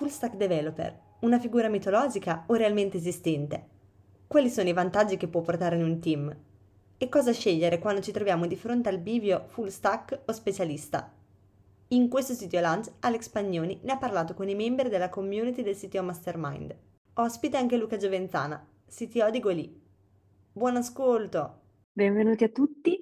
Full stack developer, una figura mitologica o realmente esistente? Quali sono i vantaggi che può portare in un team? E cosa scegliere quando ci troviamo di fronte al bivio full stack o specialista? In questo sito lunch Alex Pagnoni ne ha parlato con i membri della community del CTO Mastermind. Ospite anche Luca Giovenzana, CTO di Goli. Buon ascolto! Benvenuti a tutti.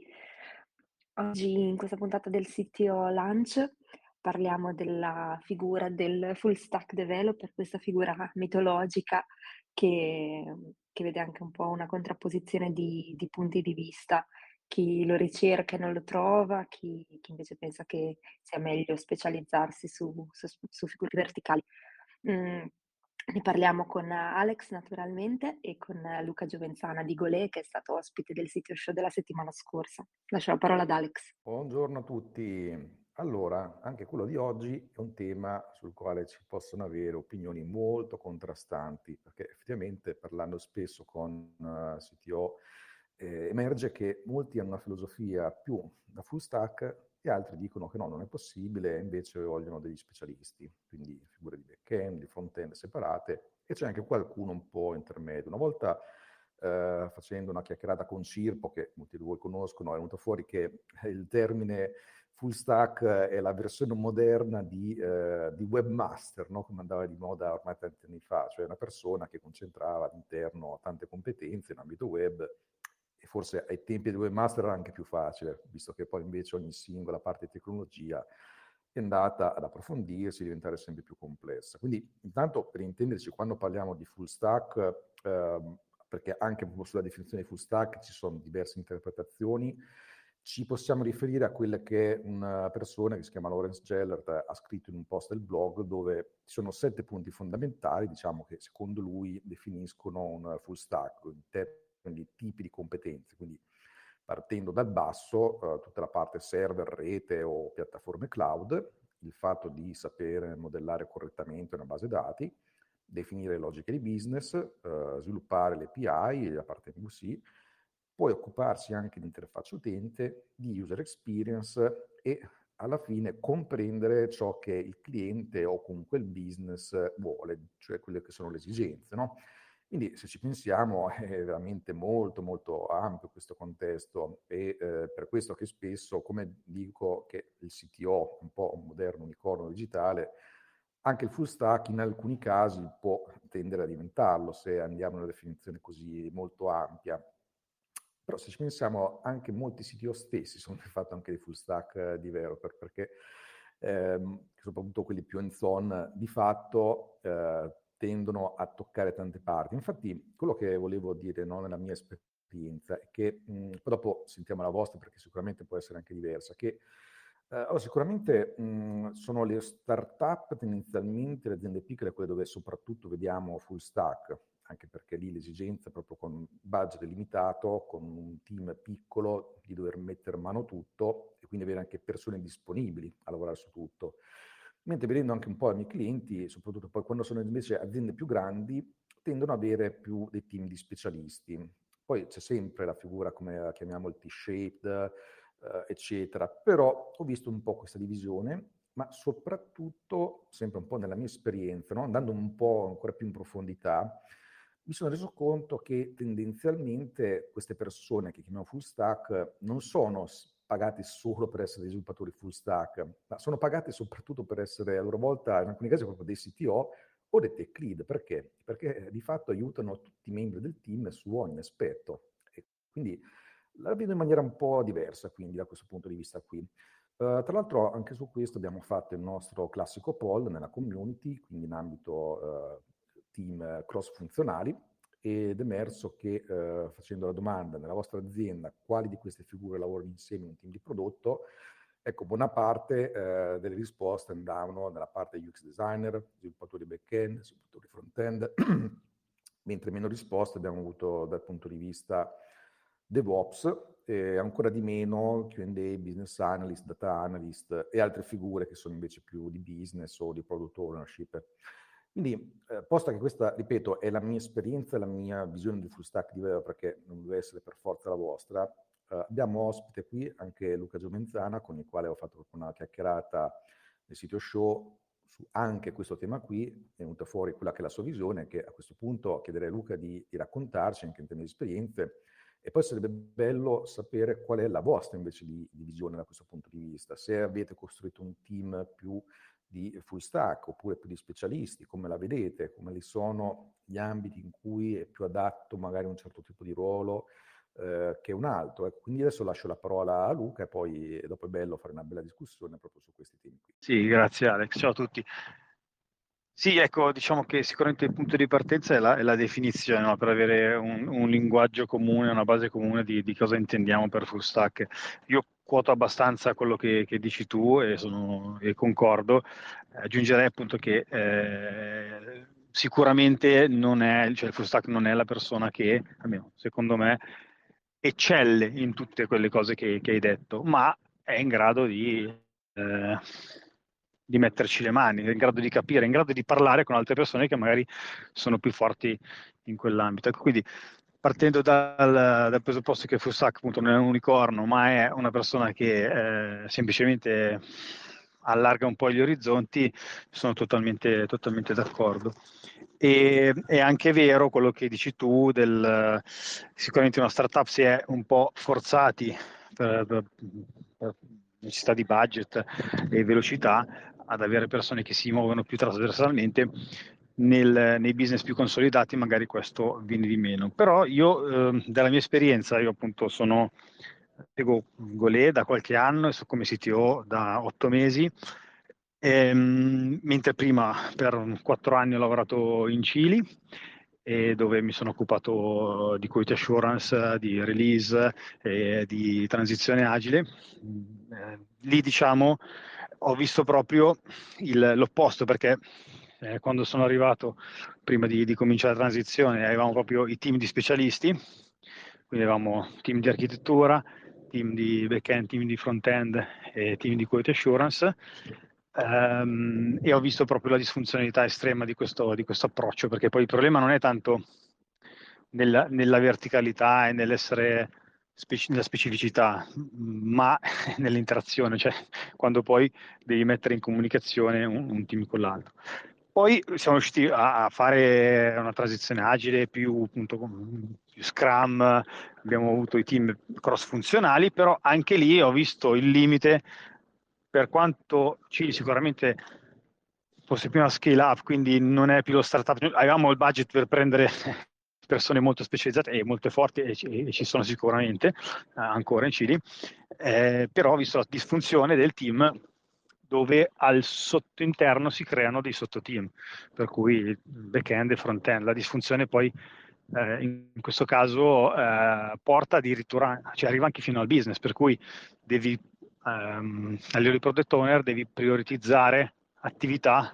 Oggi in questa puntata del CTO Lunch parliamo della figura del full stack developer, questa figura mitologica che, che vede anche un po' una contrapposizione di, di, punti di vista. Chi lo ricerca e non lo trova, chi, chi invece pensa che sia meglio specializzarsi su, su, su figure verticali. Mm, ne parliamo con Alex naturalmente e con Luca Giovenzana di Golè che è stato ospite del sito show della settimana scorsa. Lascio la parola ad Alex. Buongiorno a tutti. Allora, anche quello di oggi è un tema sul quale ci possono avere opinioni molto contrastanti, perché effettivamente parlando spesso con uh, eh, CTO eh, emerge che molti hanno una filosofia più da full stack e altri dicono che no, non è possibile, invece vogliono degli specialisti, quindi figure di back-end, di front-end separate, e c'è anche qualcuno un po' intermedio. Una volta eh, facendo una chiacchierata con Cirpo, che molti di voi conoscono, è venuto fuori che il termine full stack è la versione moderna di, eh, di webmaster, no? come andava di moda ormai tanti anni fa, cioè una persona che concentrava all'interno tante competenze in ambito web e forse ai tempi del webmaster era anche più facile, visto che poi invece ogni singola parte di tecnologia è andata ad approfondirsi, diventare sempre più complessa. Quindi intanto per intenderci, quando parliamo di full stack, ehm, perché anche sulla definizione di full stack ci sono diverse interpretazioni, ci possiamo riferire a quella che una persona che si chiama Lawrence Gellert ha scritto in un post del blog dove ci sono sette punti fondamentali, diciamo che secondo lui definiscono un full stack in termini di tipi di competenze, quindi partendo dal basso, uh, tutta la parte server, rete o piattaforme cloud, il fatto di sapere modellare correttamente una base dati, definire logiche di business, uh, sviluppare le API, la parte MVC, poi occuparsi anche di interfaccia utente, di user experience e alla fine comprendere ciò che il cliente o comunque il business vuole, cioè quelle che sono le esigenze. No? Quindi se ci pensiamo è veramente molto molto ampio questo contesto e eh, per questo che spesso, come dico che il CTO, un po' un moderno unicorno digitale, anche il full stack in alcuni casi può tendere a diventarlo se andiamo in una definizione così molto ampia. Però se ci pensiamo, anche molti CTO stessi sono di fatto anche dei full stack eh, developer, perché ehm, soprattutto quelli più in zone, di fatto eh, tendono a toccare tante parti. Infatti, quello che volevo dire no, nella mia esperienza è che, mh, poi dopo sentiamo la vostra perché sicuramente può essere anche diversa, che eh, allora, sicuramente mh, sono le start-up tendenzialmente, le aziende piccole, quelle dove soprattutto vediamo full stack, anche perché lì l'esigenza proprio con budget limitato, con un team piccolo, di dover mettere mano tutto e quindi avere anche persone disponibili a lavorare su tutto. Mentre vedendo anche un po' i miei clienti, soprattutto poi quando sono invece aziende più grandi, tendono ad avere più dei team di specialisti. Poi c'è sempre la figura, come la chiamiamo, il T-shaped, eh, eccetera. Però ho visto un po' questa divisione, ma soprattutto, sempre un po' nella mia esperienza, no? andando un po' ancora più in profondità, mi sono reso conto che tendenzialmente queste persone che chiamiamo full stack non sono pagate solo per essere sviluppatori full stack, ma sono pagate soprattutto per essere a loro volta, in alcuni casi, proprio dei CTO o dei tech lead. Perché? Perché eh, di fatto aiutano tutti i membri del team su ogni aspetto. E quindi la vedo in maniera un po' diversa, quindi da questo punto di vista qui. Uh, tra l'altro anche su questo abbiamo fatto il nostro classico poll nella community, quindi in ambito uh, team cross-funzionali ed è emerso che eh, facendo la domanda nella vostra azienda quali di queste figure lavorano insieme in un team di prodotto, Ecco, buona parte eh, delle risposte andavano nella parte UX designer, sviluppatori back-end, sviluppatori front-end, mentre meno risposte abbiamo avuto dal punto di vista DevOps e ancora di meno Q&A, business analyst, data analyst e altre figure che sono invece più di business o di product ownership. Quindi, eh, posto che questa, ripeto, è la mia esperienza, la mia visione di full stack developer, perché non deve essere per forza la vostra, eh, abbiamo ospite qui anche Luca Giovenzana, con il quale ho fatto una chiacchierata nel sito show su anche questo tema qui, è venuta fuori quella che è la sua visione, che a questo punto chiederei a Luca di, di raccontarci anche in termini di esperienze, e poi sarebbe bello sapere qual è la vostra invece di, di, visione da questo punto di vista, se avete costruito un team più di full stack oppure più di specialisti, come la vedete, come li sono gli ambiti in cui è più adatto magari un certo tipo di ruolo, eh, che un altro. Ecco, quindi adesso lascio la parola a Luca e poi dopo è bello fare una bella discussione proprio su questi temi. Qui. Sì, grazie Alex, ciao a tutti. Sì, ecco, diciamo che sicuramente il punto di partenza è la, è la definizione, no? per avere un, un, linguaggio comune, una base comune di, di, cosa intendiamo per full stack. Io quoto abbastanza quello che, che dici tu e, sono, e, concordo. Aggiungerei appunto che eh, sicuramente non è, cioè il full stack non è la persona che, almeno secondo me, eccelle in tutte quelle cose che, che hai detto, ma è in grado di, eh, di, metterci le mani, in grado di capire, in grado di parlare con altre persone che magari sono più forti in quell'ambito. Ecco, quindi partendo dal, dal presupposto che Fussac appunto non è un unicorno, ma è una persona che eh, semplicemente allarga un po' gli orizzonti, sono totalmente, totalmente d'accordo. E, è anche vero quello che dici tu, del, sicuramente una startup si è un po' forzati per, per, per necessità di budget e velocità ad avere persone che si muovono più trasversalmente. Nel, nei business più consolidati magari questo viene di meno. Però io, eh, dalla mia esperienza, io appunto sono, seguo Golé da qualche anno e so come CTO da otto mesi Ehm, mentre prima per quattro anni ho lavorato in Cili, dove mi sono occupato di quality assurance, di release e di transizione agile. Eh, lì diciamo ho visto proprio il, l'opposto perché eh, quando sono arrivato prima di, di, cominciare la transizione avevamo proprio i team di specialisti, quindi avevamo team di architettura, team di back-end, team di front-end e team di quality assurance. Um, e ho visto proprio la disfunzionalità estrema di questo, di questo, approccio, perché poi il problema non è tanto nella, nella verticalità e nell'essere nella specificità, ma nell'interazione, cioè quando poi devi mettere in comunicazione un, un team con l'altro. Poi siamo riusciti a, a fare una transizione agile, più, appunto, più Scrum, abbiamo avuto i team cross funzionali, però anche lì ho visto il limite per quanto Cili sicuramente fosse più una scale up, quindi non è più lo startup, avevamo il budget per prendere persone molto specializzate e molto forti e, e ci sono sicuramente eh, ancora in Cili, eh, però ho visto la disfunzione del team dove al sottointerno si creano dei sottoteam, per cui back-end e front-end. La disfunzione poi eh, in questo caso eh, porta addirittura, cioè arriva anche fino al business, per cui devi ehm, a livello di product owner devi prioritizzare attività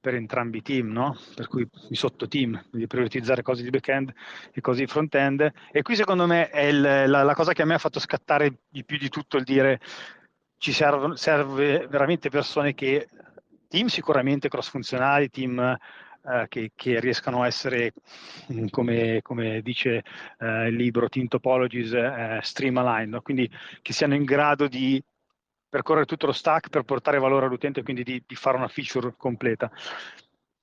per entrambi i team, no? per cui i sottoteam, devi prioritizzare cose di back-end e cose di front-end. E qui secondo me è il, la, la, cosa che a me ha fatto scattare di più di tutto il dire ci serve, serve veramente persone che, team sicuramente cross-funzionali, team eh, che, che, riescano a essere, come, come dice eh, il libro Team Topologies, eh, stream aligned, no? quindi che siano in grado di percorrere tutto lo stack per portare valore all'utente e quindi di, di fare una feature completa.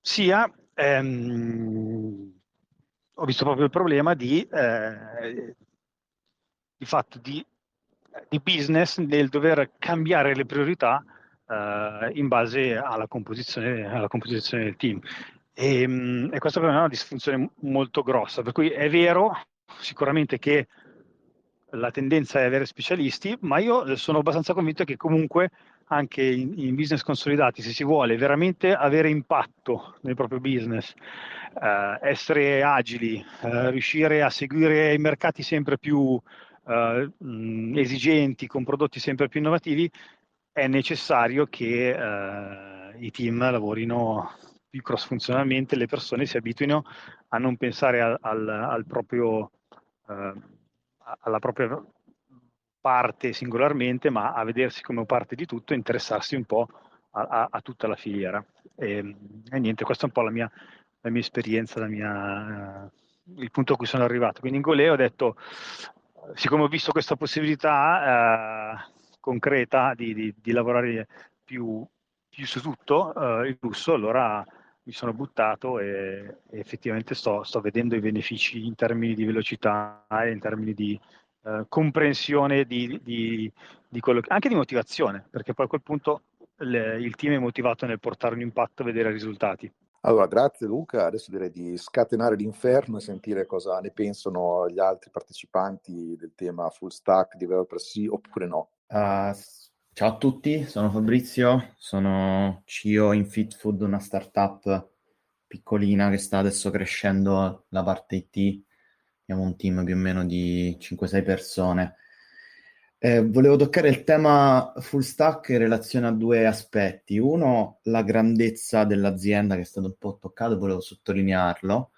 Sia ehm, ho visto proprio il problema di, eh, di fatto di, di, business nel dover cambiare le priorità eh, in base alla composizione, alla composizione del team. E, e questa è una disfunzione molto grossa, per cui è vero sicuramente che la tendenza è avere specialisti, ma io sono abbastanza convinto che comunque anche in, in business consolidati, se si vuole veramente avere impatto nel proprio business, eh, essere agili, eh, riuscire a seguire i mercati sempre più eh, esigenti, con prodotti sempre più innovativi, è necessario che eh, i team lavorino più cross funzionalmente, le persone si abituino a non pensare al, al, al proprio, eh, alla propria parte singolarmente, ma a vedersi come parte di tutto e interessarsi un po' a, a, a tutta la filiera. E, e, niente, questa è un po' la mia, la mia esperienza, la mia, uh, il punto a cui sono arrivato. Quindi in Goleo ho detto, siccome ho visto questa possibilità uh, concreta di, di, di, lavorare più, più su tutto uh, il lusso, allora mi sono buttato e, e effettivamente sto, sto, vedendo i benefici in termini di velocità e in termini di comprensione di, di, di quello, anche di motivazione, perché poi a quel punto le, il team è motivato nel portare un impatto e vedere risultati. Allora, grazie Luca. Adesso direi di scatenare l'inferno e sentire cosa ne pensano gli altri partecipanti del tema full stack, developer sì oppure no. Uh, ciao a tutti, sono Fabrizio, sono CEO in FitFood, una startup piccolina che sta adesso crescendo la parte IT. Abbiamo un team più o meno di 5-6 persone eh, volevo toccare il tema full stack in relazione a due aspetti. Uno, la grandezza dell'azienda che è stato un po' toccato, volevo sottolinearlo.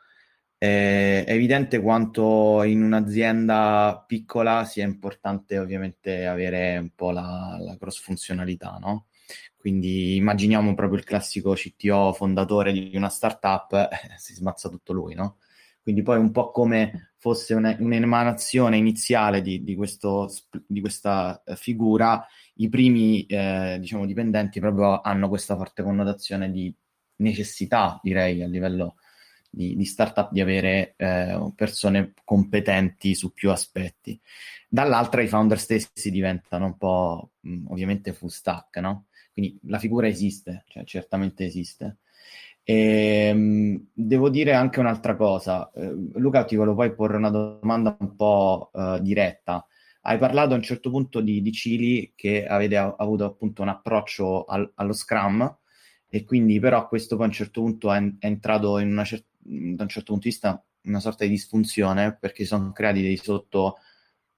È evidente quanto in un'azienda piccola sia importante ovviamente avere un po' la, la cross funzionalità, no? Quindi immaginiamo proprio il classico CTO fondatore di una startup, si smazza tutto lui, no? Quindi poi un po' come fosse una, un'emanazione iniziale di, di, questo, di, questa eh, figura, i primi eh, diciamo, dipendenti proprio hanno questa forte connotazione di necessità, direi, a livello di, di startup di avere eh, persone competenti su più aspetti. Dall'altra i founder stessi diventano un po' mh, ovviamente full stack, no? Quindi la figura esiste, cioè certamente esiste. E, ehm, devo dire anche un'altra cosa. Eh, Luca, ti volevo poi porre una domanda un po' uh, diretta. Hai parlato a un certo punto di, di Cili che avete avuto appunto un approccio al, allo Scrum e quindi però questo poi a un certo punto è, è entrato in una cer- da un certo punto di vista una sorta di disfunzione perché sono creati dei, sotto,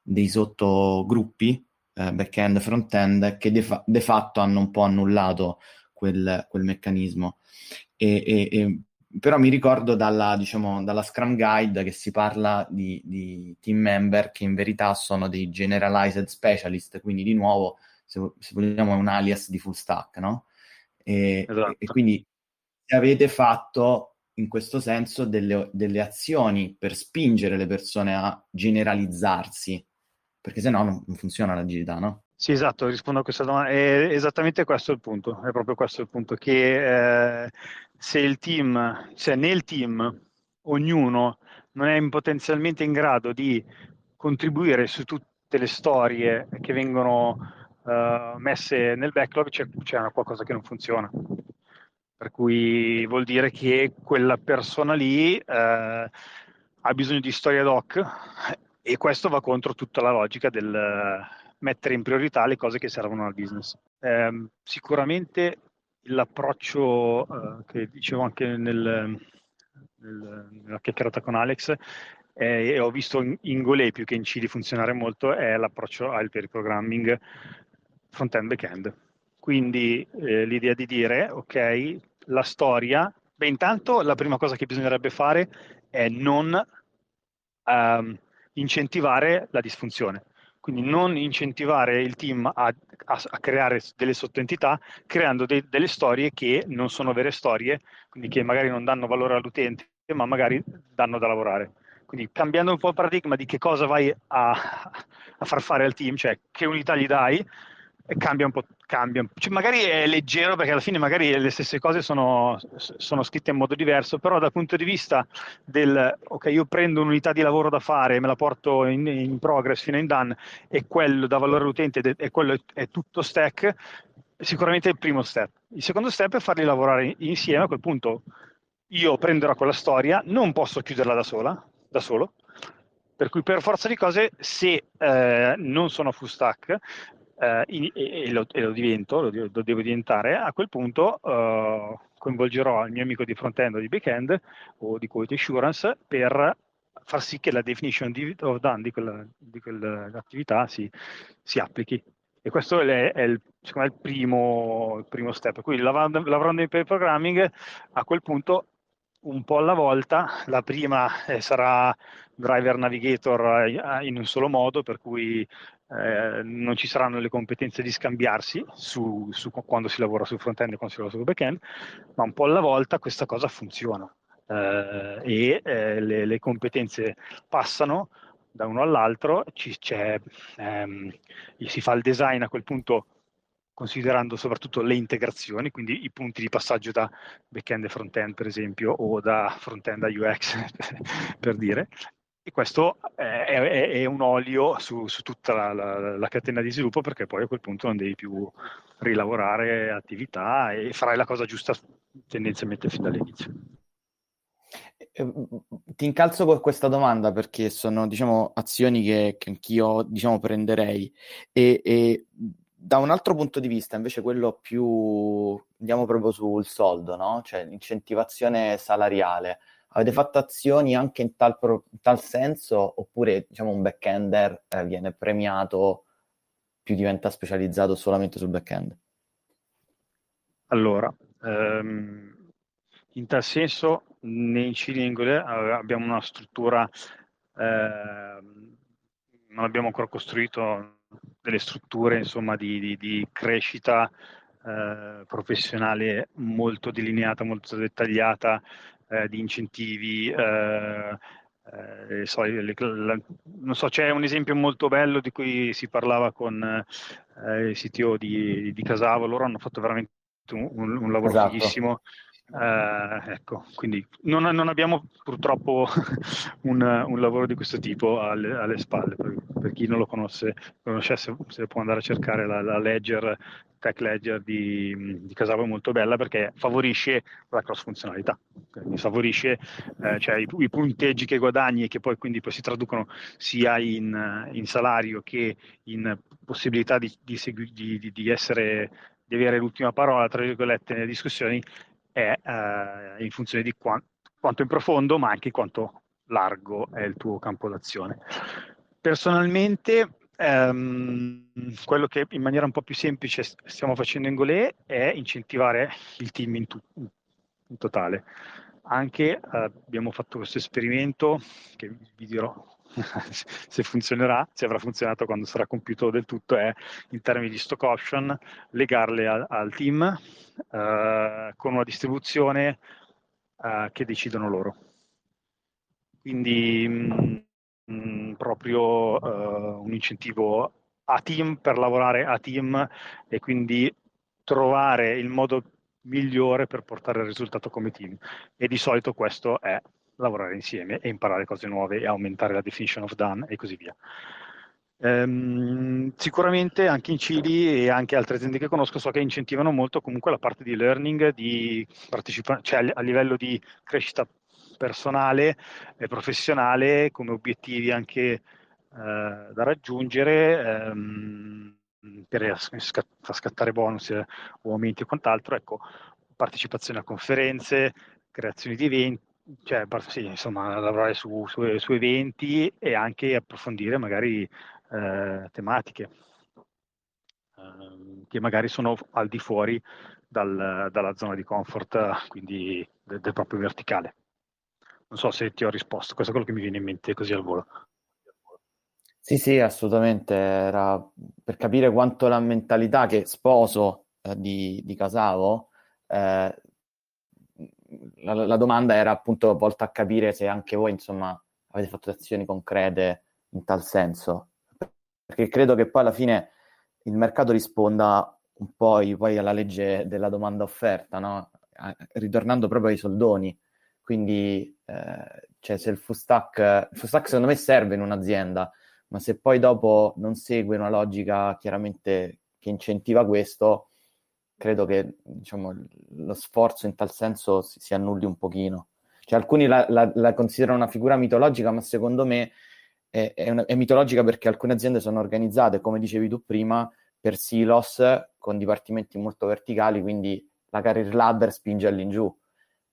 dei sottogruppi eh, back-end front-end che de, fa- de fatto hanno un po' annullato quel, quel meccanismo. E, e, e, però mi ricordo dalla, diciamo, dalla Scrum Guide che si parla di, di, team member che in verità sono dei generalized specialist, quindi di nuovo, se, se vogliamo, è un alias di full stack, no? E, esatto. e quindi se avete fatto in questo senso delle, delle, azioni per spingere le persone a generalizzarsi, perché se no non, funziona l'agilità, no? Sì, esatto, rispondo a questa domanda. È esattamente questo il punto, è proprio questo il punto, che eh, se il team, cioè nel team, ognuno non è potenzialmente in grado di contribuire su tutte le storie che vengono uh, messe nel backlog, c'è, c'è qualcosa che non funziona. Per cui vuol dire che quella persona lì uh, ha bisogno di storia doc e questo va contro tutta la logica del mettere in priorità le cose che servono al business. Eh, sicuramente l'approccio eh, che dicevo anche nel, nel, nella chiacchierata con Alex eh, e ho visto in, Golay più che in Cili funzionare molto è l'approccio al per programming front-end back-end. Quindi eh, l'idea di dire, ok, la storia, beh intanto la prima cosa che bisognerebbe fare è non um, incentivare la disfunzione quindi non incentivare il team a, a, a creare delle sottoentità creando de, delle storie che non sono vere storie, quindi che magari non danno valore all'utente, ma magari danno da lavorare. Quindi cambiando un po' il paradigma di che cosa vai a, a far fare al team, cioè che unità gli dai, cambia un po', cambia. Cioè, magari è leggero perché alla fine magari le stesse cose sono, sono, scritte in modo diverso, però dal punto di vista del, ok, io prendo un'unità di lavoro da fare me la porto in, in progress fino in done e quello dà valore all'utente e quello è, è tutto stack, sicuramente è il primo step. Il secondo step è farli lavorare insieme, a quel punto io prenderò quella storia, non posso chiuderla da sola, da solo, per cui per forza di cose, se eh, non sono full stack, eh, in, e, lo, e, lo, divento, lo, lo, devo diventare, a quel punto eh, coinvolgerò il mio amico di front-end o di back-end o di quality assurance per far sì che la definition of done di, quella, di quell'attività si, si applichi. E questo è, è il, me, il, primo, il, primo, step. Quindi lavorando, lavorando in pair programming, a quel punto un po' alla volta, la prima eh, sarà driver navigator eh, in un solo modo, per cui eh, non ci saranno le competenze di scambiarsi su, su, quando si lavora sul front-end e quando si lavora sul back-end, ma un po' alla volta questa cosa funziona. Eh, e eh, le, le competenze passano da uno all'altro, ci, ehm, si fa il design a quel punto considerando soprattutto le integrazioni, quindi i punti di passaggio da back-end e front-end per esempio, o da front-end a UX per dire, e questo è, è, è un olio su, su tutta la, la, la, catena di sviluppo perché poi a quel punto non devi più rilavorare attività e farai la cosa giusta tendenzialmente fin dall'inizio. Ehm, ti incalzo con questa domanda perché sono diciamo, azioni che, che anch'io diciamo, prenderei e, e, da un altro punto di vista invece quello più andiamo proprio sul soldo, no? cioè l'incentivazione salariale. Avete fatto azioni anche in tal, pro, in tal senso oppure diciamo, un backender eh, viene premiato più diventa specializzato solamente sul backend? Allora, um, in tal senso nei cilindri abbiamo una struttura, eh, non abbiamo ancora costruito delle strutture insomma, di, di, di crescita eh, professionale molto delineata, molto dettagliata, eh, di incentivi. Eh, eh, so, le, la, non so, c'è un esempio molto bello di cui si parlava con eh, il CTO di, di Casavo, loro hanno fatto veramente un, un lavoro esatto. fighissimo Uh, ecco, quindi non, non, abbiamo purtroppo un, un, lavoro di questo tipo alle, alle spalle. Per, per, chi non lo conosce, conoscesse, se può andare a cercare la, la Ledger, Tech Ledger di, di Casavo è molto bella perché favorisce la cross funzionalità, favorisce eh, cioè, i, i, punteggi che guadagni e che poi quindi poi si traducono sia in, in salario che in possibilità di, di, di, di essere di avere l'ultima parola, tra virgolette, nelle discussioni, è eh, in funzione di quant- quanto in profondo, ma anche quanto largo è il tuo campo d'azione. Personalmente, ehm, quello che in maniera un po' più semplice stiamo facendo in Golé è incentivare il team in, tu- in totale. Anche eh, abbiamo fatto questo esperimento che vi dirò se funzionerà, se avrà funzionato quando sarà compiuto del tutto, è in termini di stock option legarle a, al team eh, con una distribuzione eh, che decidono loro. Quindi mh, mm, mh, proprio uh, un incentivo a team per lavorare a team e quindi trovare il modo migliore per portare il risultato come team. E di solito questo è lavorare insieme e imparare cose nuove e aumentare la definition of done e così via. Um, sicuramente anche in Cili e anche altre aziende che conosco so che incentivano molto comunque la parte di learning, di cioè a livello di crescita personale e professionale come obiettivi anche eh, da raggiungere ehm, per far scattare bonus o aumenti e quant'altro, ecco, partecipazione a conferenze, creazione di eventi, cioè, sì, insomma, lavorare su, su, su, eventi e anche approfondire magari eh, tematiche eh, che magari sono al di fuori dal, dalla zona di comfort, quindi del, del, proprio verticale. Non so se ti ho risposto, questo è quello che mi viene in mente così al volo. Sì, sì, assolutamente. Era per capire quanto la mentalità che sposo eh, di, di Casavo eh, la, la, domanda era appunto volta a capire se anche voi, insomma, avete fatto azioni concrete in tal senso. Perché credo che poi alla fine il mercato risponda un po' poi alla legge della domanda offerta, no? ritornando proprio ai soldoni. Quindi, eh, cioè, se il full stack, il full stack secondo me serve in un'azienda, ma se poi dopo non segue una logica chiaramente che incentiva questo, credo che diciamo, lo sforzo in tal senso si, si annulli un pochino. Cioè, alcuni la, la, la, considerano una figura mitologica, ma secondo me è, è, una, è, mitologica perché alcune aziende sono organizzate, come dicevi tu prima, per silos con dipartimenti molto verticali, quindi la career ladder spinge all'ingiù.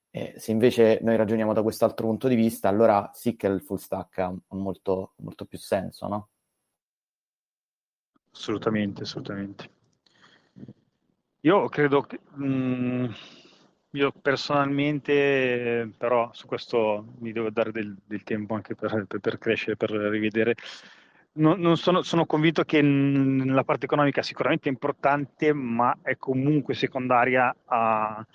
E se invece noi ragioniamo da quest'altro punto di vista, allora sì che il full stack ha molto, molto più senso, no? Assolutamente, assolutamente. Io credo che... Mh, mm, io personalmente, però, su questo mi devo dare del, del tempo anche per, per, per, crescere, per rivedere. Non, non sono, sono, convinto che la parte economica sicuramente è importante, ma è comunque secondaria a,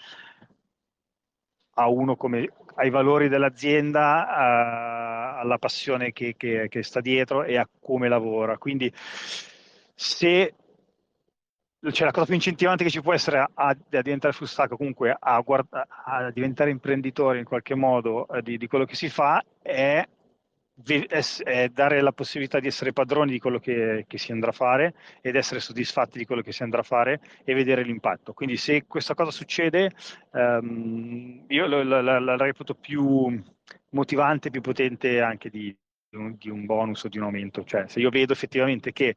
a uno come ai valori dell'azienda, a, alla passione che, che, che, sta dietro e a come lavora. Quindi se cioè, la cosa più incentivante che ci può essere a, a diventare full stack comunque a, guarda, a, diventare imprenditore in qualche modo eh, di, di, quello che si fa è, è, è, dare la possibilità di essere padroni di quello che, che, si andrà a fare ed essere soddisfatti di quello che si andrà a fare e vedere l'impatto. Quindi se questa cosa succede, ehm, io la, la, la, reputo più motivante, più potente anche di, di un bonus o di un aumento. Cioè, se io vedo effettivamente che,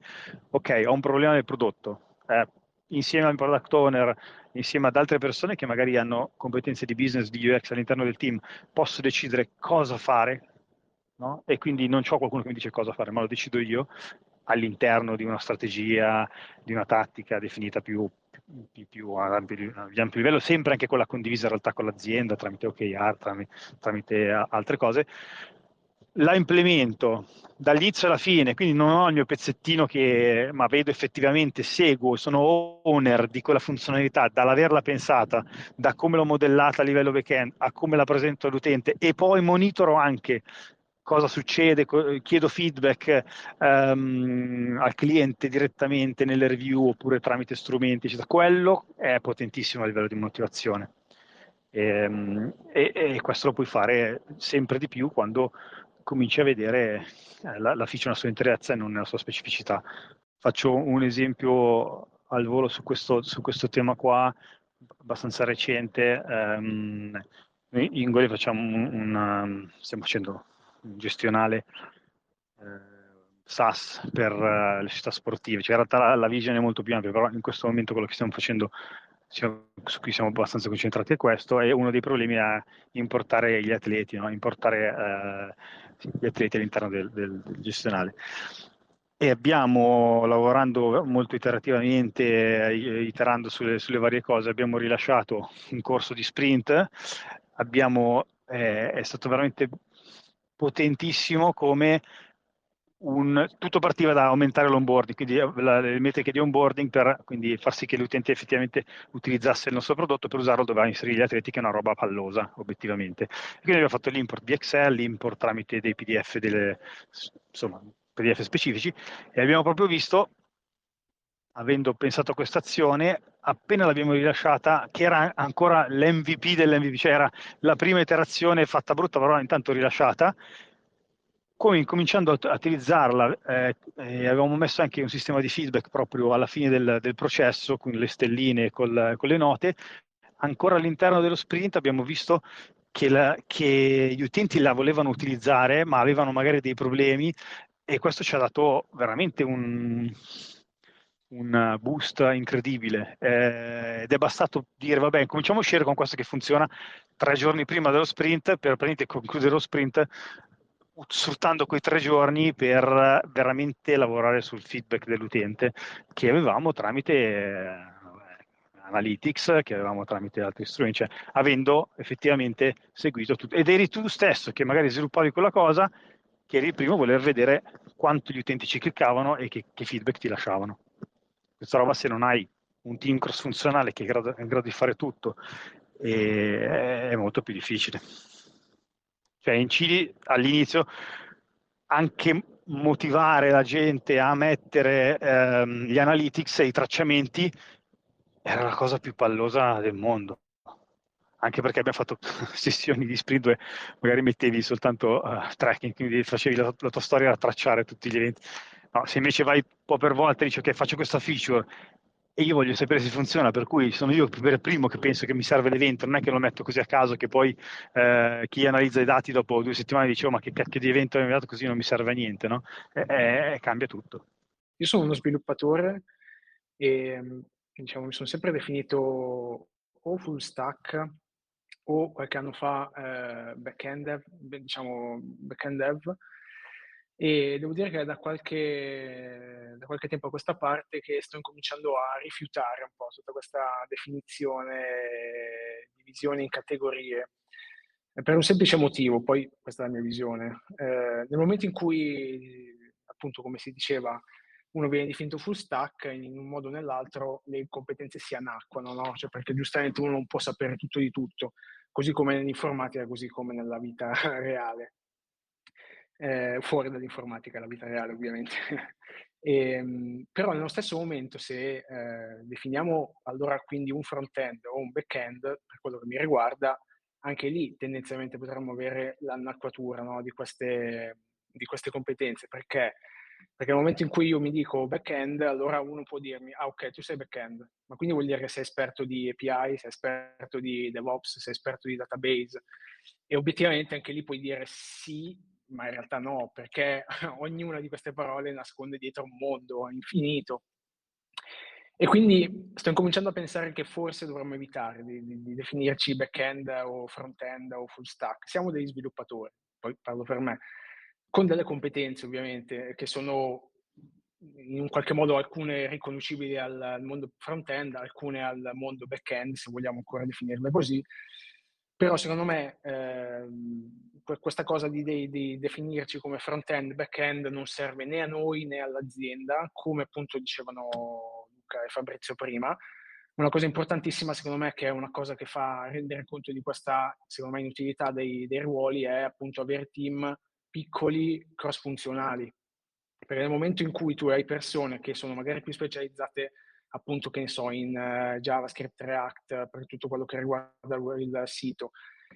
ok, ho un problema nel prodotto, eh, insieme al product owner, insieme ad altre persone che magari hanno competenze di business, di UX all'interno del team, posso decidere cosa fare, no? e quindi non ho qualcuno che mi dice cosa fare, ma lo decido io all'interno di una strategia, di una tattica definita più, più, più a, ampio, ampio, livello, sempre anche quella condivisa in realtà con l'azienda tramite OKR, tramite, tramite altre cose, la implemento dall'inizio alla fine, quindi non ho il mio pezzettino che, ma vedo effettivamente, seguo, sono owner di quella funzionalità, dall'averla pensata, da come l'ho modellata a livello backend, a come la presento all'utente e poi monitoro anche cosa succede, chiedo feedback um, al cliente direttamente nelle review oppure tramite strumenti, eccetera. quello è potentissimo a livello di motivazione. E, ehm, e, e questo lo puoi fare sempre di più quando cominci a vedere eh, la, la feature nella sua interezza e non nella sua specificità. Faccio un esempio al volo su questo, su questo tema qua, abbastanza recente. Um, in Goli facciamo un, stiamo facendo un gestionale eh, SaaS per uh, le città sportive. Cioè, in realtà la, la visione è molto più ampia, però in questo momento quello che stiamo facendo su cui siamo abbastanza concentrati è questo, e uno dei problemi è importare gli atleti, no? importare eh, gli atleti all'interno del, del, del, gestionale. E abbiamo, lavorando molto iterativamente, iterando sulle, sulle, varie cose, abbiamo rilasciato un corso di sprint, abbiamo, eh, è stato veramente potentissimo come un, tutto partiva da aumentare l'onboarding, quindi eh, la, le metriche di onboarding per quindi far sì che l'utente effettivamente utilizzasse il nostro prodotto per usarlo doveva inserire gli atleti, che è una roba pallosa, obiettivamente. E quindi abbiamo fatto l'import di Excel, l'import tramite dei PDF, delle, insomma, PDF specifici, e abbiamo proprio visto, avendo pensato a questa azione, appena l'abbiamo rilasciata, che era ancora l'MVP dell'MVP, cioè era la prima iterazione fatta brutta, però intanto rilasciata, come incominciando a, utilizzarla, eh, eh, avevamo messo anche un sistema di feedback proprio alla fine del, del processo, con le stelline, col, con le note, ancora all'interno dello sprint abbiamo visto che, la, che, gli utenti la volevano utilizzare, ma avevano magari dei problemi e questo ci ha dato veramente un, un boost incredibile. Eh, ed è bastato dire vabbè cominciamo a uscire con questo che funziona. Tre giorni prima dello sprint per concludere lo sprint sfruttando quei tre giorni per veramente lavorare sul feedback dell'utente che avevamo tramite eh, Analytics, che avevamo tramite altri strumenti, cioè avendo effettivamente seguito tutto. Ed eri tu stesso che magari sviluppavi quella cosa, che eri il primo a voler vedere quanto gli utenti ci cliccavano e che, che feedback ti lasciavano. Questa roba se non hai un team cross funzionale che è in grado, è in grado di fare tutto, è molto più difficile. Cioè in Cili all'inizio anche motivare la gente a mettere ehm, gli analytics e i tracciamenti era la cosa più pallosa del mondo. Anche perché abbiamo fatto sessioni di sprint dove magari mettevi soltanto uh, tracking, quindi facevi la, la tua storia a tracciare tutti gli eventi. No, se invece vai un po' per volta e dici ok faccio questa feature e io voglio sapere se funziona, per cui sono io per primo che penso che mi serve l'evento, non è che lo metto così a caso che poi eh, chi analizza i dati dopo due settimane dice oh, ma che cacchio di evento mi dato così non mi serve a niente, no? E, e, cambia tutto. Io sono uno sviluppatore e diciamo, mi sono sempre definito o full stack o qualche anno fa eh, back-end dev, diciamo back-end dev E devo dire che da qualche, da qualche tempo a questa parte che sto incominciando a rifiutare un po' tutta questa definizione, divisione in categorie, per un semplice motivo, poi questa è la mia visione. Eh, nel momento in cui, appunto, come si diceva, uno viene definito full stack, in un modo o nell'altro le competenze si anacquano, no? Cioè perché giustamente uno non può sapere tutto di tutto, così come nell'informatica, così come nella vita reale. Eh, fuori dall'informatica, la vita reale ovviamente. e, ehm, però nello stesso momento se eh, definiamo allora quindi un front-end o un back-end, per quello che mi riguarda, anche lì tendenzialmente potremmo avere l'annacquatura no, di, queste, di queste competenze, perché perché nel momento in cui io mi dico back-end, allora uno può dirmi, ah ok, tu sei back-end, ma quindi vuol dire che sei esperto di API, sei esperto di DevOps, sei esperto di database. E obiettivamente anche lì puoi dire sì, ma in realtà no, perché ognuna di queste parole nasconde dietro un mondo infinito. E quindi sto incominciando a pensare che forse dovremmo evitare di, di, di definirci back-end o front-end o full stack. Siamo degli sviluppatori, poi parlo per me con delle competenze ovviamente che sono in un qualche modo alcune riconducibili al, mondo front-end, alcune al mondo back-end, se vogliamo ancora definirle così. Però secondo me eh, questa cosa di, di, di, definirci come front-end, back-end non serve né a noi né all'azienda, come appunto dicevano Luca e Fabrizio prima. Una cosa importantissima secondo me, che è una cosa che fa rendere conto di questa, secondo me, inutilità dei, dei ruoli, è appunto avere team piccoli cross funzionali. Perché nel momento in cui tu hai persone che sono magari più specializzate appunto, che ne so, in uh, JavaScript, React, per tutto quello che riguarda il sito,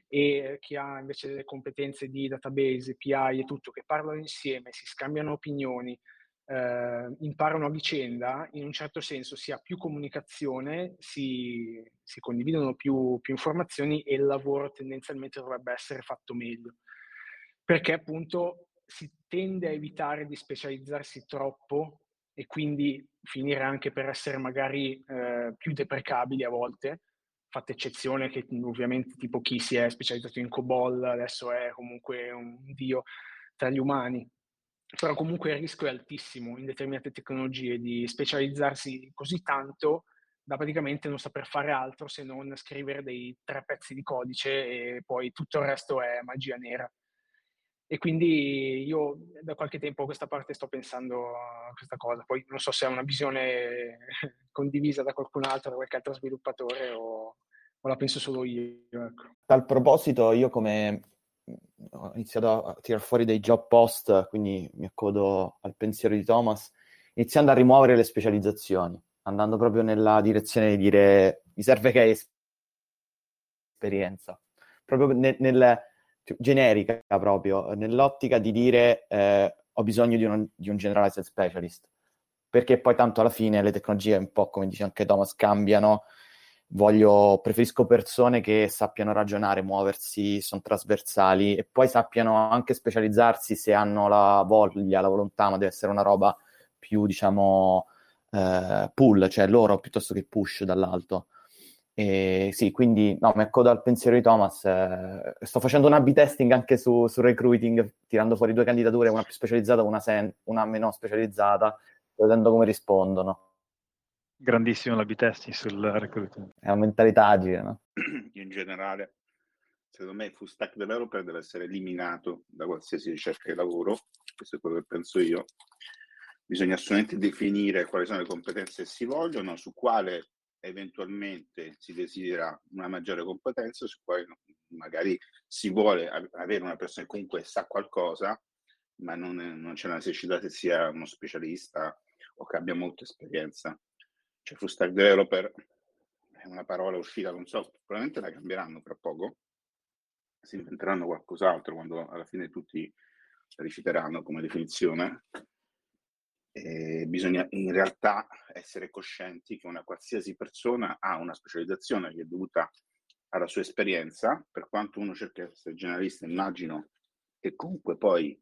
e chi ha invece delle competenze di database, API e tutto, che parlano insieme, si scambiano opinioni, eh, imparano a vicenda, in un certo senso si ha più comunicazione, si, si condividono più, più informazioni e il lavoro tendenzialmente dovrebbe essere fatto meglio. Perché appunto si tende a evitare di specializzarsi troppo e quindi finire anche per essere magari eh, più deprecabili a volte, fatta eccezione che ovviamente tipo chi si è specializzato in COBOL adesso è comunque un dio tra gli umani, però comunque il rischio è altissimo in determinate tecnologie di specializzarsi così tanto da praticamente non saper fare altro se non scrivere dei tre pezzi di codice e poi tutto il resto è magia nera. E quindi io da qualche tempo a questa parte sto pensando a questa cosa. Poi non so se è una visione condivisa da qualcun altro, da qualche altro sviluppatore o, o la penso solo io. Ecco. Tal proposito, io come ho iniziato a tirare fuori dei job post, quindi mi accodo al pensiero di Thomas, iniziando a rimuovere le specializzazioni, andando proprio nella direzione di dire mi serve che hai esperienza. Proprio nel, nel generica proprio, nell'ottica di dire eh, ho bisogno di un, di un generalized specialist, perché poi tanto alla fine le tecnologie, un po' come dice anche Thomas, cambiano. Voglio, preferisco persone che sappiano ragionare, muoversi, sono trasversali e poi sappiano anche specializzarsi se hanno la voglia, la volontà, ma deve essere una roba più, diciamo, eh, pull, cioè loro piuttosto che push dall'alto. E sì, quindi no, mi accodo al pensiero di Thomas. Eh, sto facendo un A-B testing anche su, su, recruiting, tirando fuori due candidature, una più specializzata, una, sen- una meno specializzata, vedendo come rispondono. Grandissimo l'A-B testing sul recruiting. È una mentalità agile, no? In generale, secondo me il full stack developer deve essere eliminato da qualsiasi ricerca di lavoro, questo è quello che penso io. Bisogna assolutamente definire quali sono le competenze che si vogliono, su quale eventualmente si desidera una maggiore competenza, su cui magari si vuole avere una persona che comunque sa qualcosa, ma non, non c'è la necessità che sia uno specialista o che abbia molta esperienza. Cioè, full stack developer è una parola uscita, non so, probabilmente la cambieranno tra poco, si inventeranno qualcos'altro quando alla fine tutti la rifiuteranno come definizione, eh, bisogna in realtà essere coscienti che una qualsiasi persona ha una specializzazione che è dovuta alla sua esperienza, per quanto uno cerca di essere generalista, immagino che comunque poi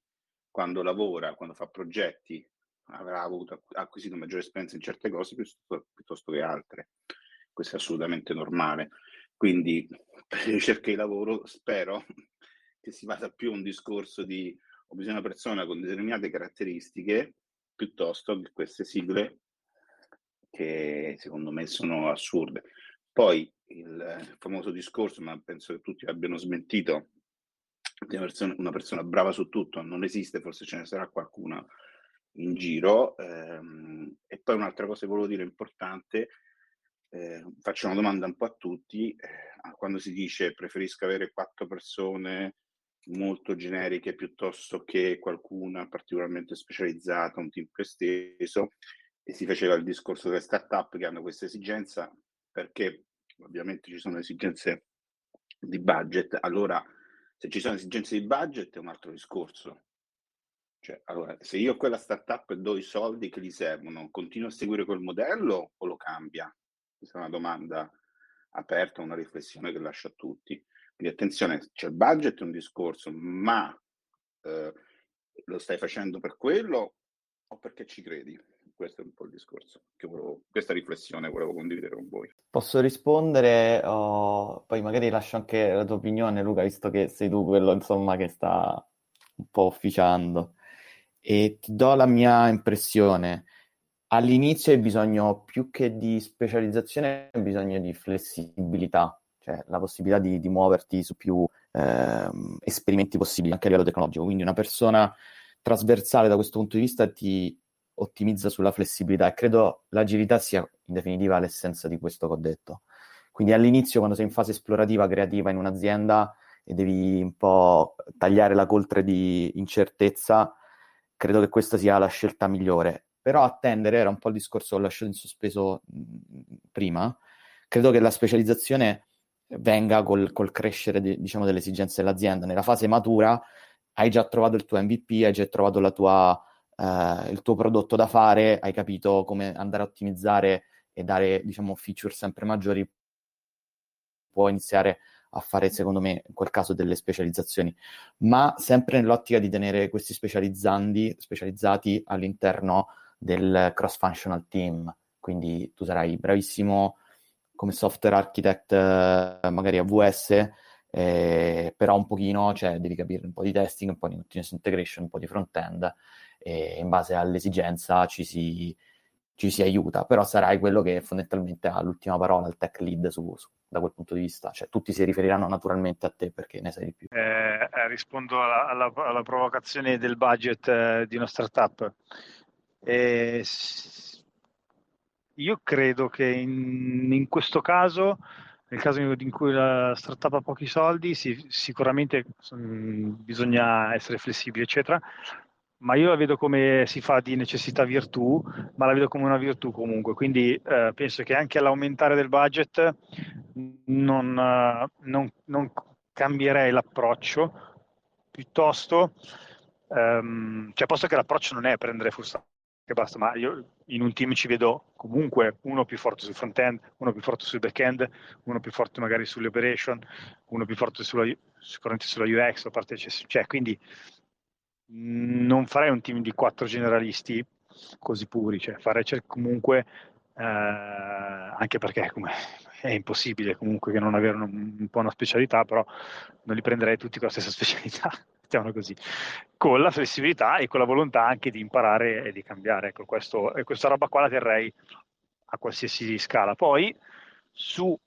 quando lavora, quando fa progetti, avrà avuto, acquisito maggiore esperienza in certe cose piuttosto, piuttosto che altre. Questo è assolutamente normale. Quindi per le ricerche di lavoro spero che si vada più a un discorso di ho bisogno di una persona con determinate caratteristiche piuttosto che queste sigle che secondo me sono assurde. Poi il famoso discorso, ma penso che tutti abbiano smentito, di una persona, una persona brava su tutto non esiste, forse ce ne sarà qualcuna in giro. Ehm, e poi un'altra cosa che volevo dire importante, eh, faccio una domanda un po' a tutti, eh, quando si dice preferisco avere quattro persone molto generiche piuttosto che qualcuna particolarmente specializzata, un team più esteso, e si faceva il discorso delle start-up che hanno questa esigenza, perché ovviamente ci sono esigenze di budget, allora se ci sono esigenze di budget è un altro discorso. Cioè, allora, se io a quella startup do i soldi che gli servono, continuo a seguire quel modello o lo cambia? Questa è una domanda aperta, una riflessione che lascio a tutti. Quindi attenzione, c'è il budget è un discorso, ma eh, lo stai facendo per quello o perché ci credi? Questo è un po' il discorso, volevo, questa riflessione volevo condividere con voi. Posso rispondere, oh, poi magari lascio anche la tua opinione, Luca, visto che sei tu quello insomma che sta un po' officiando. E ti do la mia impressione. All'inizio hai bisogno più che di specializzazione, hai bisogno di flessibilità, cioè la possibilità di, di muoverti su più eh, esperimenti possibili anche a livello tecnologico. Quindi una persona trasversale da questo punto di vista ti ottimizza sulla flessibilità e credo l'agilità sia in definitiva l'essenza di questo che ho detto. Quindi all'inizio, quando sei in fase esplorativa, creativa in un'azienda e devi un po' tagliare la coltre di incertezza, credo che questa sia la scelta migliore. Però attendere, era un po' il discorso che ho lasciato in sospeso prima, credo che la specializzazione venga col, col crescere di, diciamo, delle esigenze dell'azienda. Nella fase matura hai già trovato il tuo MVP, hai già trovato tua eh, il tuo prodotto da fare, hai capito come andare a ottimizzare e dare, diciamo, feature sempre maggiori, puoi iniziare a fare, secondo me, in quel caso delle specializzazioni, ma sempre nell'ottica di tenere questi specializzandi, specializzati all'interno del cross-functional team. Quindi tu sarai bravissimo come software architect, eh, magari AWS, eh, però un pochino, cioè devi capire un po' di testing, un po' di continuous integration, un po' di front-end, e in base all'esigenza ci si, ci si aiuta, però sarai quello che fondamentalmente ha l'ultima parola, il tech lead su, su, da quel punto di vista, cioè tutti si riferiranno naturalmente a te perché ne sai di più. Eh, eh, rispondo alla, alla, alla, provocazione del budget eh, di una startup. Eh, io credo che in, in, questo caso, nel caso in cui la startup ha pochi soldi, sì, sicuramente mh, mm, bisogna essere flessibili, eccetera, ma io la vedo come si fa di necessità virtù, ma la vedo come una virtù comunque, quindi eh, penso che anche all'aumentare del budget non, uh, non, non cambierei l'approccio, piuttosto, um, cioè posto che l'approccio non è prendere full che basta, ma io in un team ci vedo comunque uno più forte sul front-end, uno più forte sul back-end, uno più forte magari sulle operation, uno più forte sulla, sicuramente sulla UX, a parte, cioè, quindi non farei un team di quattro generalisti così puri, cioè farei comunque, eh, anche perché come, è impossibile comunque che non avere un, un, po' una specialità, però non li prenderei tutti con la stessa specialità, mettiamolo così, con la flessibilità e con la volontà anche di imparare e di cambiare. Ecco, questo, questa roba qua la terrei a qualsiasi scala. Poi su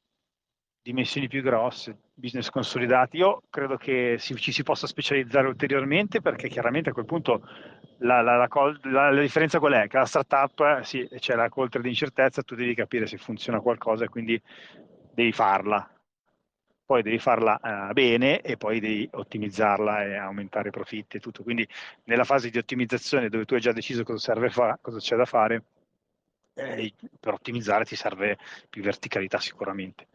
dimensioni più grosse, business consolidati. Io credo che si, ci si possa specializzare ulteriormente perché chiaramente a quel punto la, la, la, la differenza qual è? Che la startup sì, c'è la coltre di incertezza, tu devi capire se funziona qualcosa e quindi devi farla. Poi devi farla uh, bene e poi devi ottimizzarla e aumentare i profitti e tutto. Quindi nella fase di ottimizzazione dove tu hai già deciso cosa, serve fa- cosa c'è da fare, eh, per ottimizzare ti serve più verticalità sicuramente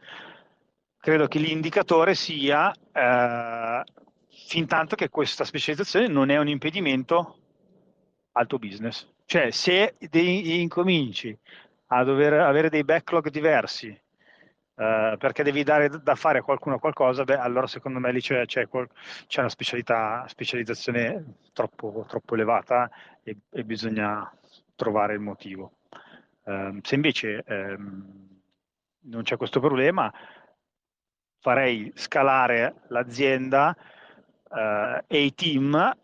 credo che l'indicatore sia eh, fin tanto che questa specializzazione non è un impedimento al tuo business. Cioè, se dei, incominci a dover avere dei backlog diversi eh, perché devi dare da fare a qualcuno qualcosa, beh, allora secondo me lì c'è, c'è, c'è una specializzazione troppo, troppo elevata e, e, bisogna trovare il motivo. Eh, se invece ehm, non c'è questo problema, farei scalare l'azienda eh, e i team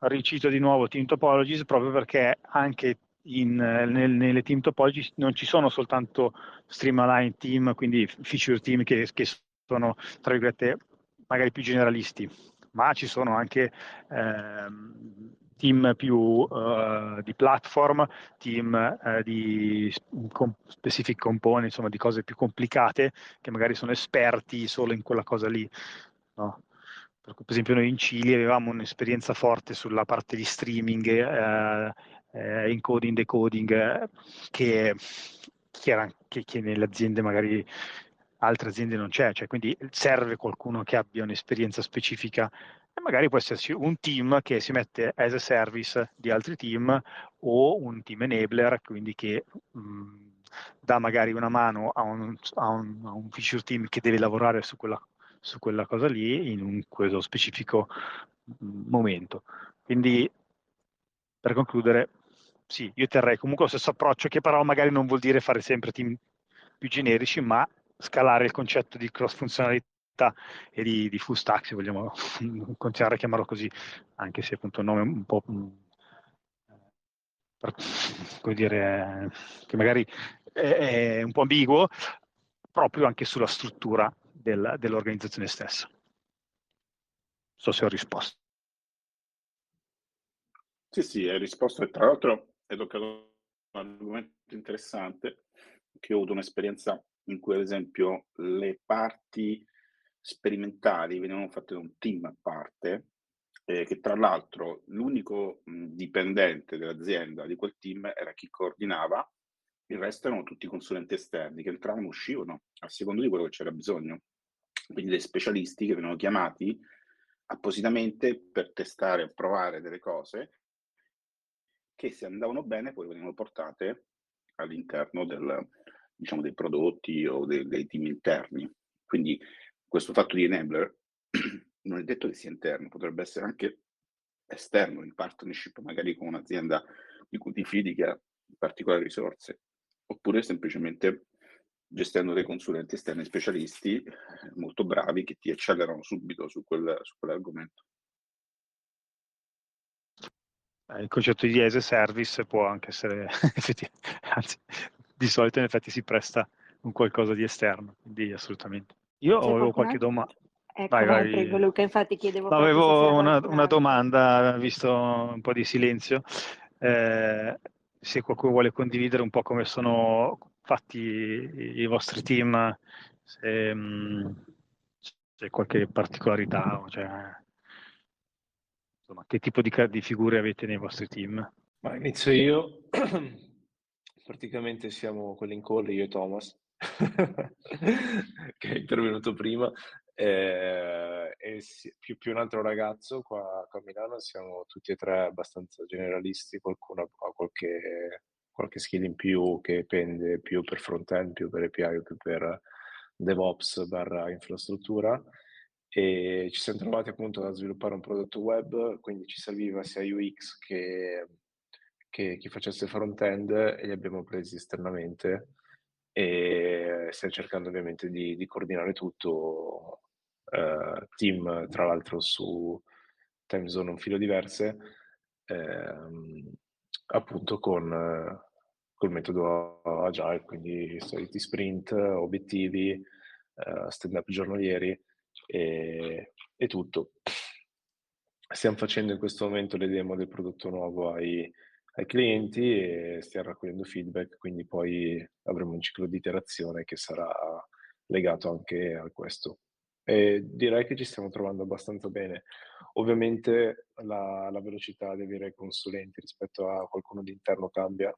ricito di nuovo Team Topologies proprio perché anche in, nel, nelle team topology non ci sono soltanto streamline team, quindi feature team che, che sono, tra virgolette, magari più generalisti, ma ci sono anche ehm, team più uh, di platform, team uh, di com- specific component, insomma di cose più complicate che magari sono esperti solo in quella cosa lì. No? Per esempio noi in Cili avevamo un'esperienza forte sulla parte di streaming, eh, eh, encoding, decoding, che, che, era, che, che nelle aziende magari altre aziende non c'è, cioè quindi serve qualcuno che abbia un'esperienza specifica. E magari può esserci un team che si mette as a service di altri team o un team enabler, quindi che mh, dà magari una mano a un, a, un, a un, feature team che deve lavorare su quella su quella cosa lì in un, questo specifico momento. Quindi, per concludere, sì, io terrei comunque lo stesso approccio, che però magari non vuol dire fare sempre team più generici, ma scalare il concetto di cross funzionalità e di, di full stack, se vogliamo continuare a chiamarlo così, anche se appunto il nome un po' per, come dire, che magari è, è un po' ambiguo, proprio anche sulla struttura del, dell'organizzazione stessa. So se ho risposto. Sì, sì, hai risposto e tra l'altro hai toccato un argomento interessante che ho avuto un'esperienza in cui ad esempio le parti sperimentali venivano fatte da un team a parte eh, che tra l'altro l'unico dipendente dell'azienda di quel team era chi coordinava, il resto erano tutti consulenti esterni che entravano e uscivano a secondo di quello che c'era bisogno quindi dei specialisti che vengono chiamati appositamente per testare e provare delle cose che se andavano bene poi venivano portate all'interno del, diciamo, dei prodotti o dei, dei team interni. Quindi questo fatto di enabler non è detto che sia interno, potrebbe essere anche esterno, in partnership magari con un'azienda di cui ti fidi che ha particolari risorse, oppure semplicemente gestendo dei consulenti esterni specialisti molto bravi che ti accelerano subito su, quel, su quell'argomento. Eh, il concetto di as a service può anche essere, anzi, di solito in effetti si presta un qualcosa di esterno, quindi assolutamente. Io C'è avevo qualche domanda. Ecco, vai, vai, prego Luca, infatti chiedevo... Avevo una, una, domanda, visto un po' di silenzio, eh, se qualcuno vuole condividere un po' come sono fatti i, vostri team, se mm, c'è qualche particolarità, cioè, insomma, che tipo di, di figure avete nei vostri team? Ma inizio io, praticamente siamo quelli in call, io e Thomas, che è intervenuto prima, eh, e più, più, un altro ragazzo qua, qua, a Milano, siamo tutti e tre abbastanza generalisti, qualcuno ha qualche qualche skill in più che pende più per front-end, più per API o più per DevOps barra infrastruttura. E ci siamo trovati appunto a sviluppare un prodotto web, quindi ci serviva sia UX che, che chi facesse front-end e li abbiamo presi esternamente. E stiamo cercando ovviamente di, di coordinare tutto, eh, team tra l'altro su time zone un filo diverse, eh, appunto con col metodo agile, quindi soliti sprint, obiettivi, uh, stand-up giornalieri e, e, tutto. Stiamo facendo in questo momento le demo del prodotto nuovo ai, ai clienti e stiamo raccogliendo feedback, quindi poi avremo un ciclo di iterazione che sarà legato anche a questo. E direi che ci stiamo trovando abbastanza bene. Ovviamente la, la velocità di avere consulenti rispetto a qualcuno di interno cambia,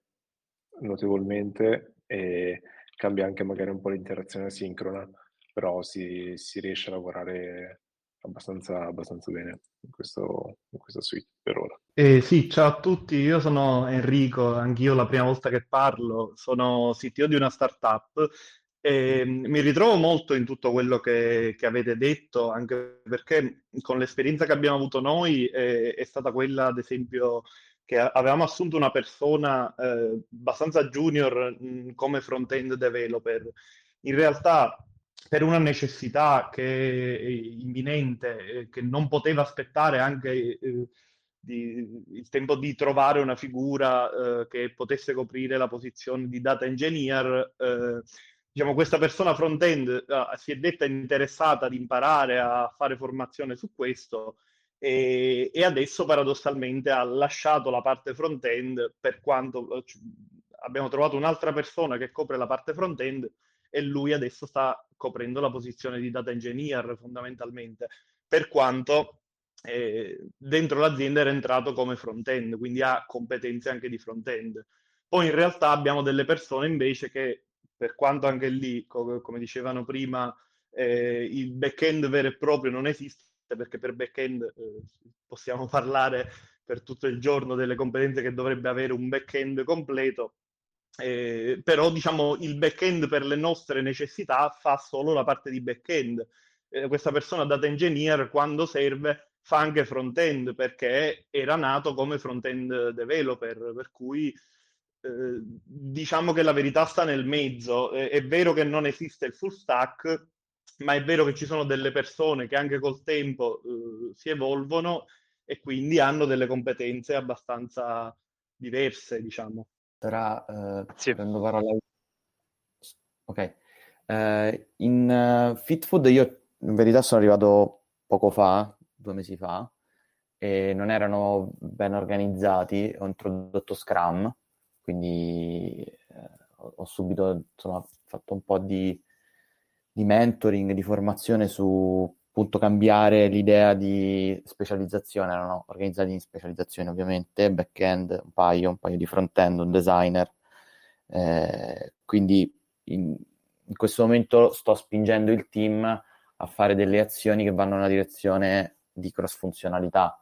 notevolmente e cambia anche magari un po' l'interazione asincrona, però si, si riesce a lavorare abbastanza, abbastanza bene in, questo, in questa suite per ora. Eh, sì, ciao a tutti, io sono Enrico, anch'io la prima volta che parlo, sono CTO di una startup e mi ritrovo molto in tutto quello che, che avete detto, anche perché con l'esperienza che abbiamo avuto noi è, è stata quella, ad esempio, che avevamo assunto una persona eh, abbastanza junior mh, mm, come front-end developer. In realtà, per una necessità che è imminente, eh, che non poteva aspettare anche eh, di, il tempo di trovare una figura eh, che potesse coprire la posizione di data engineer. Eh, diciamo, questa persona front-end uh, si è detta interessata ad imparare a fare formazione su questo e, e, adesso paradossalmente ha lasciato la parte front-end per quanto uh, abbiamo trovato un'altra persona che copre la parte front-end e lui adesso sta coprendo la posizione di data engineer fondamentalmente, per quanto eh, dentro l'azienda era entrato come front-end, quindi ha competenze anche di front-end. Poi in realtà abbiamo delle persone invece che, per quanto anche lì, co- come dicevano prima, eh, il back-end vero e proprio non esiste, perché per back-end eh, possiamo parlare per tutto il giorno delle competenze che dovrebbe avere un back-end completo, eh, però diciamo il back-end per le nostre necessità fa solo la parte di back-end. Eh, questa persona data engineer quando serve fa anche front-end perché era nato come front-end developer, per cui eh, diciamo che la verità sta nel mezzo. è vero che non esiste il full stack, ma è vero che ci sono delle persone che anche col tempo eh, si evolvono e quindi hanno delle competenze abbastanza diverse, diciamo. Ora eh, sì. prendo parola. Ok. Eh, in uh, Fit Food io in verità sono arrivato poco fa, due mesi fa, e non erano ben organizzati. Ho introdotto Scrum, quindi eh, ho subito insomma, fatto un po' di, di mentoring, di formazione su appunto cambiare l'idea di specializzazione, erano organizzati in specializzazioni ovviamente, back-end, un paio, un paio di front-end, un designer, eh, quindi in, in, questo momento sto spingendo il team a fare delle azioni che vanno nella direzione di cross-funzionalità.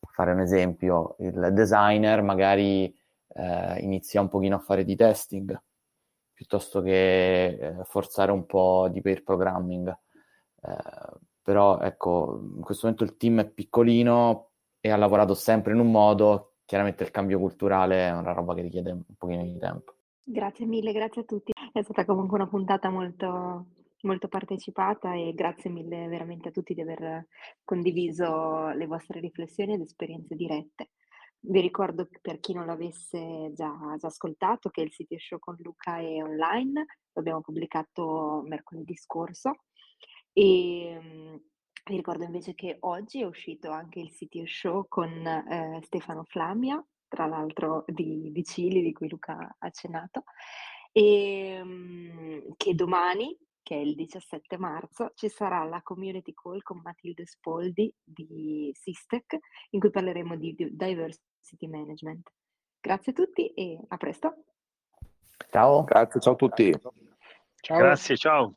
Per fare un esempio, il designer magari eh, inizia un pochino a fare di testing, piuttosto che eh, forzare un po' di pair programming. Eh, però ecco, in questo momento il team è piccolino e ha lavorato sempre in un modo, chiaramente il cambio culturale è una roba che richiede un pochino di tempo. Grazie mille, grazie a tutti. È stata comunque una puntata molto, molto partecipata e grazie mille veramente a tutti di aver condiviso le vostre riflessioni ed esperienze dirette. Vi ricordo per chi non l'avesse già, già ascoltato che il City Show con Luca è online, l'abbiamo pubblicato mercoledì scorso. E ehm, vi ricordo invece che oggi è uscito anche il CTO Show con eh, Stefano Flammia, tra l'altro di, di Cili, di cui Luca ha accennato, e ehm, che domani, che è il 17 marzo, ci sarà la community call con Matilde Spoldi di Sistec, in cui parleremo di, di diversity management. Grazie a tutti e a presto. Ciao. Grazie, ciao a tutti. Ciao. Grazie, ciao.